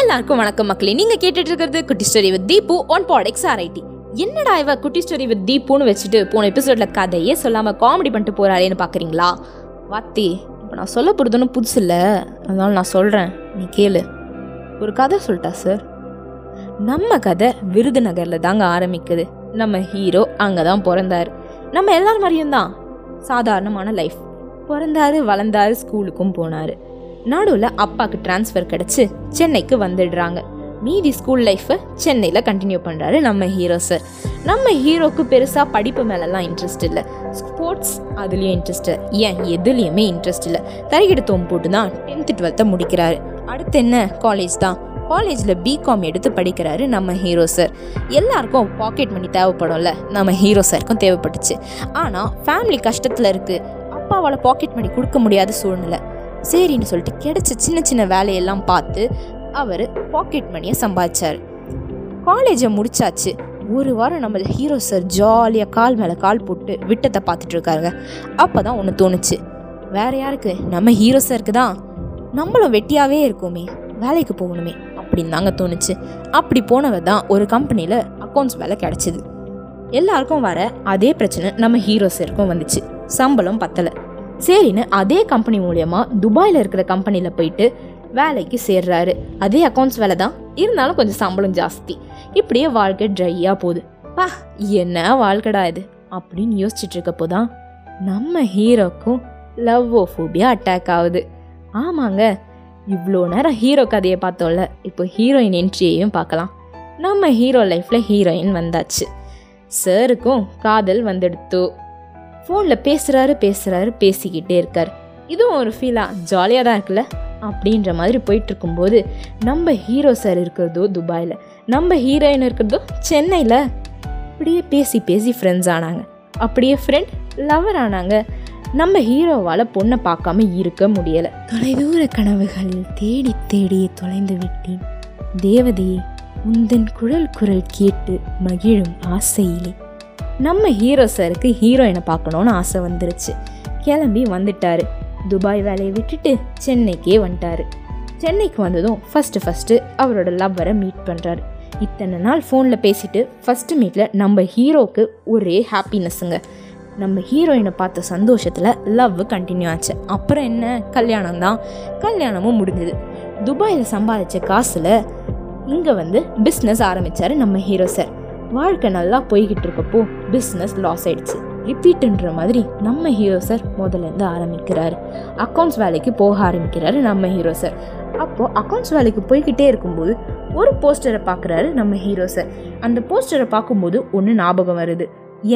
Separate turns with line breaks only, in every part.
எல்லாருக்கும் வணக்கம் மக்களே. நீங்க கேட்டுட்டு இருக்கிறது குட்டி ஸ்டோரி வித் தீபு ஒன் பாடெக்ஸ் ஆர்ஐடி என்னடா இவ குட்டி ஸ்டோரி வித் தீபுன்னு வச்சுட்டு போன எபிசோட்ல கதையே சொல்லாம காமெடி பண்ணிட்டு போறாளேன்னு பாக்குறீங்களா? வாத்தி இப்போ நான் சொல்ல போறதுன்னு புதுசு இல்லை. அதனால நான் சொல்றேன். நீ கேளு. ஒரு கதை சொல்லிட்டா சார் நம்ம கதை விருதுநகர்ல தாங்க ஆரம்பிக்குது. நம்ம ஹீரோ அங்கே தான் பிறந்தாரு. நம்ம எல்லார் மாதிரியும் தான் சாதாரணமான லைஃப் பிறந்தாரு வளர்ந்தாரு ஸ்கூலுக்கும் போனாரு. நாடுவில் அப்பாவுக்கு ட்ரான்ஸ்ஃபர் கிடச்சி சென்னைக்கு வந்துடுறாங்க. மீதி ஸ்கூல் லைஃப்பை சென்னையில் கண்டினியூ பண்ணுறாரு நம்ம ஹீரோ சார் நம்ம ஹீரோக்கு பெருசாக படிப்பு மேலெலாம் இன்ட்ரெஸ்ட் இல்லை. ஸ்போர்ட்ஸ் அதுலேயும் இன்ட்ரெஸ்ட் ஏன்? எதுலேயுமே இன்ட்ரெஸ்ட் இல்லை. தரையெடுத்தோம் போட்டு தான் டென்த்து டுவெல்த்தை முடிக்கிறாரு. அடுத்து என்ன? காலேஜ் தான். காலேஜில் பிகாம் எடுத்து படிக்கிறாரு நம்ம ஹீரோ சார் எல்லாருக்கும் பாக்கெட் மணி தேவைப்படும்ல. நம்ம ஹீரோ சாருக்கும் தேவைப்பட்டுச்சு. ஆனால் ஃபேமிலி கஷ்டத்தில் இருக்குது அப்பாவால் பாக்கெட் மணி கொடுக்க முடியாத சூழ்நிலை. சரின்னு சொல்லிட்டு கிடைச்ச சின்ன சின்ன வேலையெல்லாம் பார்த்து அவர் பாக்கெட் மணியை சம்பாதிச்சார். காலேஜை முடிச்சாச்சு. ஒரு வாரம் நம்ம ஹீரோ சார் ஜாலியாக கால் மேலே கால் போட்டு விட்டத்தை பார்த்துட்டு இருக்காருங்க. அப்போ தான் ஒன்று தோணுச்சு. வேற யாருக்கு? நம்ம ஹீரோ சாருக்கு தான். நம்மளும் வெட்டியாகவே இருக்கோமே. வேலைக்கு போகணுமே அப்படின்னு தாங்க தோணுச்சு. அப்படி போனவ தான் ஒரு கம்பெனியில் அக்கௌண்ட்ஸ் வேலை கிடச்சிது. எல்லாருக்கும் வர அதே பிரச்சனை நம்ம ஹீரோ சாருக்கும் வந்துச்சு. சம்பளம் பத்தலை. சரின்னு அதே கம்பெனி மூலயமா துபாயில் இருக்கிற கம்பெனியில் போயிட்டு வேலைக்கு சேர்றாரு. அதே அக்கௌண்ட்ஸ் வேலை தான். இருந்தாலும் கொஞ்சம் சம்பளம் ஜாஸ்தி. இப்படியே வாழ்க்கை ட்ரையாக போகுது. பா என்ன வாழ்க்கடா இது? அப்படின்னு யோசிச்சுட்டு இருக்கப்போ தான் நம்ம ஹீரோக்கும் லவ் ஃபோபியா அட்டாக் ஆகுது. ஆமாங்க இவ்வளோ நேரம் ஹீரோ கதையை பார்த்தோம்ல இப்போ ஹீரோயின் என்ட்ரியையும் பார்க்கலாம். நம்ம ஹீரோ லைஃப்பில் ஹீரோயின் வந்தாச்சு. சாருக்கும் காதல் வந்துடுத்து. ஃபோனில் பேசுகிறாரு பேசுகிறாரு பேசிக்கிட்டே இருக்கார். இதுவும் ஒரு ஃபீலாக ஜாலியாக தான் இருக்குல்ல? அப்படின்ற மாதிரி போயிட்டு இருக்கும்போது நம்ம ஹீரோ சார் இருக்கிறதோ துபாயில் நம்ம ஹீரோயின் இருக்கிறதோ சென்னையில் அப்படியே பேசி பேசி ஃப்ரெண்ட்ஸ் ஆனாங்க. அப்படியே ஃப்ரெண்ட் லவர் ஆனாங்க. நம்ம ஹீரோவால் பொண்ணை பார்க்காம இருக்க முடியலை. தொலைதூர கனவுகளில் தேடி தேடி தொலைந்து விட்டேன். தேவதையே உந்தன் குழல் குரல் கேட்டு மகிழும் ஆசையிலே. நம்ம ஹீரோ சாருக்கு ஹீரோயினை பார்க்கணுன்னு ஆசை வந்துருச்சு. கிளம்பி வந்துட்டார். துபாய் வேலையை விட்டுட்டு சென்னைக்கே வந்துட்டாரு. சென்னைக்கு வந்ததும் ஃபஸ்ட்டு ஃபஸ்ட்டு அவரோட லவ்வரை மீட் பண்ணுறாரு இத்தனை நாள் ஃபோனில் பேசிட்டு ஃபஸ்ட்டு மீட்டில் நம்ம ஹீரோக்கு ஒரே ஹாப்பினஸ்ஸுங்க நம்ம ஹீரோயினை பார்த்த சந்தோஷத்தில் லவ் கண்டினியூ ஆச்சு. அப்புறம் என்ன? கல்யாணம் தான். கல்யாணமும் முடிஞ்சது. துபாயில் சம்பாதிச்ச காசில் இங்கே வந்து பிஸ்னஸ் ஆரம்பித்தார் நம்ம ஹீரோ சார் வாழ்க்கை நல்லா போய்கிட்டு இருக்கப்போ பிஸ்னஸ் லாஸ் ஆயிடுச்சு. ரிப்பீட்டுன்ற மாதிரி நம்ம ஹீரோ சார் முதலேருந்து ஆரம்பிக்கிறார். அக்கௌண்ட்ஸ் வேலைக்கு போக ஆரம்பிக்கிறாரு நம்ம ஹீரோ சார் அப்போது அக்கௌண்ட்ஸ் வேலைக்கு போய்கிட்டே இருக்கும்போது ஒரு போஸ்டரை பார்க்குறாரு நம்ம ஹீரோ சார் அந்த போஸ்டரை பார்க்கும்போது ஒன்று ஞாபகம் வருது.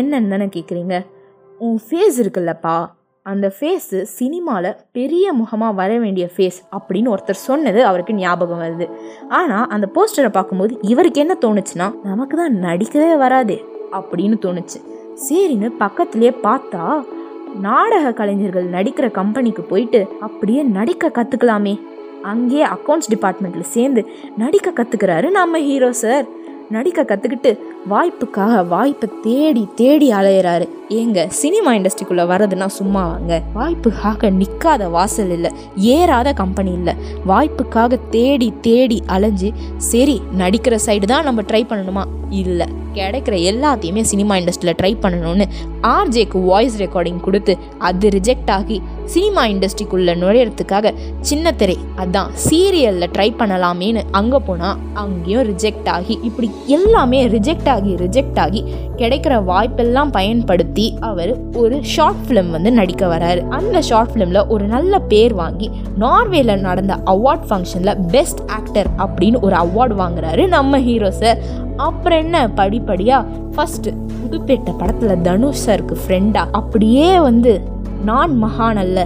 என்னன்னு தானே கேட்குறீங்க உன் ஃபேஸ் இருக்குல்லப்பா. அந்த ஃபேஸு சினிமாவில் பெரிய முகமாக வர வேண்டிய ஃபேஸ் அப்படின்னு ஒருத்தர் சொன்னது அவருக்கு ஞாபகம் வருது. ஆனால் அந்த போஸ்டரை பார்க்கும்போது இவருக்கு என்ன தோணுச்சுன்னா நமக்கு தான் நடிக்கவே வராதே அப்படின்னு தோணுச்சு. சரின்னு பக்கத்துலேயே பார்த்தா நாடக கலைஞர்கள் நடிக்கிற கம்பெனிக்கு போயிட்டு அப்படியே நடிக்க கற்றுக்கலாமே அங்கேயே அக்கௌண்ட்ஸ் டிபார்ட்மெண்ட்டில் சேர்ந்து நடிக்க கற்றுக்கிறாரு நம்ம ஹீரோ சார் நடிக்க கற்றுக்கிட்டு வாய்ப்புக்காக வாய்ப்பை தேடி தேடி அலையிறாரு. ஏங்க சினிமா இண்டஸ்ட்ரிக்குள்ளே வர்றதுன்னா சும்மா வாங்க வாய்ப்புக்காக நிற்காத வாசல் இல்லை ஏறாத கம்பெனி இல்லை. வாய்ப்புக்காக தேடி தேடி அலைஞ்சு சரி நடிக்கிற சைடு தான் நம்ம ட்ரை பண்ணணுமா? இல்லை. கிடைக்கிற எல்லாத்தையுமே சினிமா இண்டஸ்ட்ரியில் ட்ரை பண்ணணும்னு ஆர்ஜேக்கு வாய்ஸ் ரெக்கார்டிங் கொடுத்து அது ரிஜெக்ட் ஆகி சினிமா இண்டஸ்ட்ரிக்குள்ளே நுழையிறதுக்காக சின்ன திரை அதான் சீரியலில் ட்ரை பண்ணலாமேன்னு அங்கே போனால் அங்கேயும் ரிஜெக்ட் ஆகி இப்படி எல்லாமே ரிஜெக்ட் ஆகி ரிஜெக்ட் ஆகி கிடைக்கிற வாய்ப்பெல்லாம் பயன்படுத்தி அவர் ஒரு ஷார்ட் ஃபிலிம் வந்து நடிக்க வராரு. அந்த ஷார்ட் ஃபிலிமில் ஒரு நல்ல பேர் வாங்கி நார்வேல நடந்த அவார்ட் ஃபங்க்ஷனில் பெஸ்ட் ஆக்டர் அப்படின்னு ஒரு அவார்டு வாங்குறாரு நம்ம ஹீரோ சார் அப்புறம் என்ன? படிப்படியாக ஃபஸ்ட்டு புதுப்பேட்டை படத்தில் தனுஷ் சாருக்கு ஃப்ரெண்டாக அப்படியே வந்து நான் மகான் அல்ல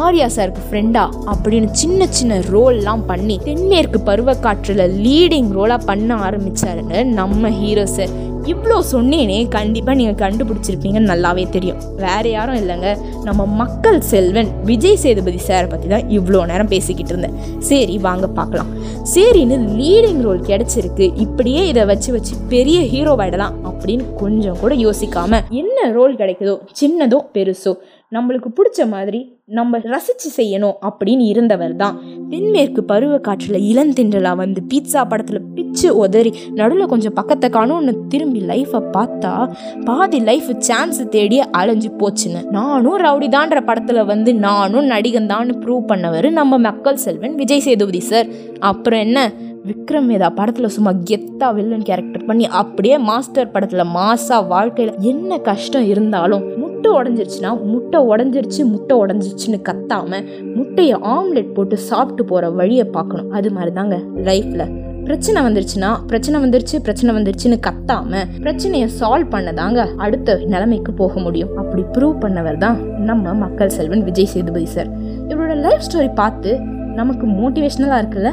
ஆர்யா சாருக்கு ஃப்ரெண்டா அப்படின்னு சின்ன சின்ன ரோல்லாம் பண்ணி தென்மேற்கு பருவக்காற்றில் லீடிங் ரோலாக பண்ண ஆரம்பிச்சாருன்னு நம்ம ஹீரோ சார் இவ்வளோ சொன்னேனே கண்டிப்பாக நீங்கள் கண்டுபிடிச்சிருப்பீங்கன்னு நல்லாவே தெரியும். வேறு யாரும் இல்லைங்க. நம்ம மக்கள் செல்வன் விஜய் சேதுபதி சாரை பற்றி தான் இவ்வளோ நேரம் பேசிக்கிட்டு இருந்தேன். சரி வாங்க பார்க்கலாம். சரின்னு லீடிங் ரோல் கிடச்சிருக்கு. இப்படியே இதை வச்சு வச்சு பெரிய ஹீரோவாயிடலாம் அப்படின்னு கொஞ்சம் கூட யோசிக்காமல் என்ன ரோல் கிடைக்குதோ சின்னதோ பெருசோ நம்மளுக்கு பிடிச்ச மாதிரி நம்ம ரசித்து செய்யணும் அப்படின்னு இருந்தவர் தான் தென்மேற்கு பருவ காற்றில் வந்து பீட்சா படத்தில் பிச்சு உதறி நடுவில் கொஞ்சம் பக்கத்தை காணும்னு திரும்பி லைஃப்பை பார்த்தா பாதி லைஃப் சான்ஸ் தேடி அலைஞ்சு போச்சுன்னு. நானும் ரவுடிதான்ற படத்தில் வந்து நானும் நடிகன் தான் ப்ரூவ் பண்ணவர் நம்ம மக்கள் செல்வன் விஜய் சேதுபதி சார் அப்புறம் என்ன? விக்ரம் வேதா படத்தில் சும்மா கெத்தா வில்லன் கேரக்டர் பண்ணி அப்படியே மாஸ்டர் படத்தில் மாசா வாழ்க்கையில் என்ன கஷ்டம் இருந்தாலும் முட்டை உடஞ்சிருச்சுன்னா முட்டை உடஞ்சிருச்சு முட்டை உடஞ்சிருச்சுன்னு கத்தாமல் முட்டையை ஆம்லெட் போட்டு சாப்பிட்டு போகிற வழியை பார்க்கணும். அது மாதிரி தாங்க லைஃப்பில் பிரச்சனை வந்துருச்சுன்னா பிரச்சனை வந்துருச்சு பிரச்சனை வந்துருச்சுன்னு கத்தாம பிரச்சனையை சால்வ் பண்ணதாங்க அடுத்த நிலைமைக்கு போக முடியும். அப்படி ப்ரூவ் பண்ணவர் தான் நம்ம மக்கள் செல்வன் விஜய் சேதுபதி சார் இவரோட லைஃப் ஸ்டோரி பார்த்து நமக்கு மோட்டிவேஷ்னலாக இருக்குல்ல?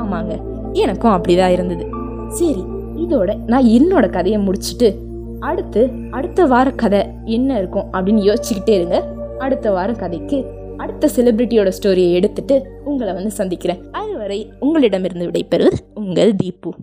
ஆமாங்க. எனக்கும் அப்படிதான் இருந்தது. சரி இதோட நான் என்னோட கதையை முடிச்சுட்டு அடுத்து அடுத்த வார கதை என்ன இருக்கும் அப்படின்னு யோசிச்சுக்கிட்டே இருங்க. அடுத்த வார கதைக்கு அடுத்த செலிபிரிட்டியோட ஸ்டோரியை எடுத்துட்டு உங்களை வந்து சந்திக்கிறேன். அதுவரை உங்களிடமிருந்து விடைபெறுவது உங்கள் தீபு.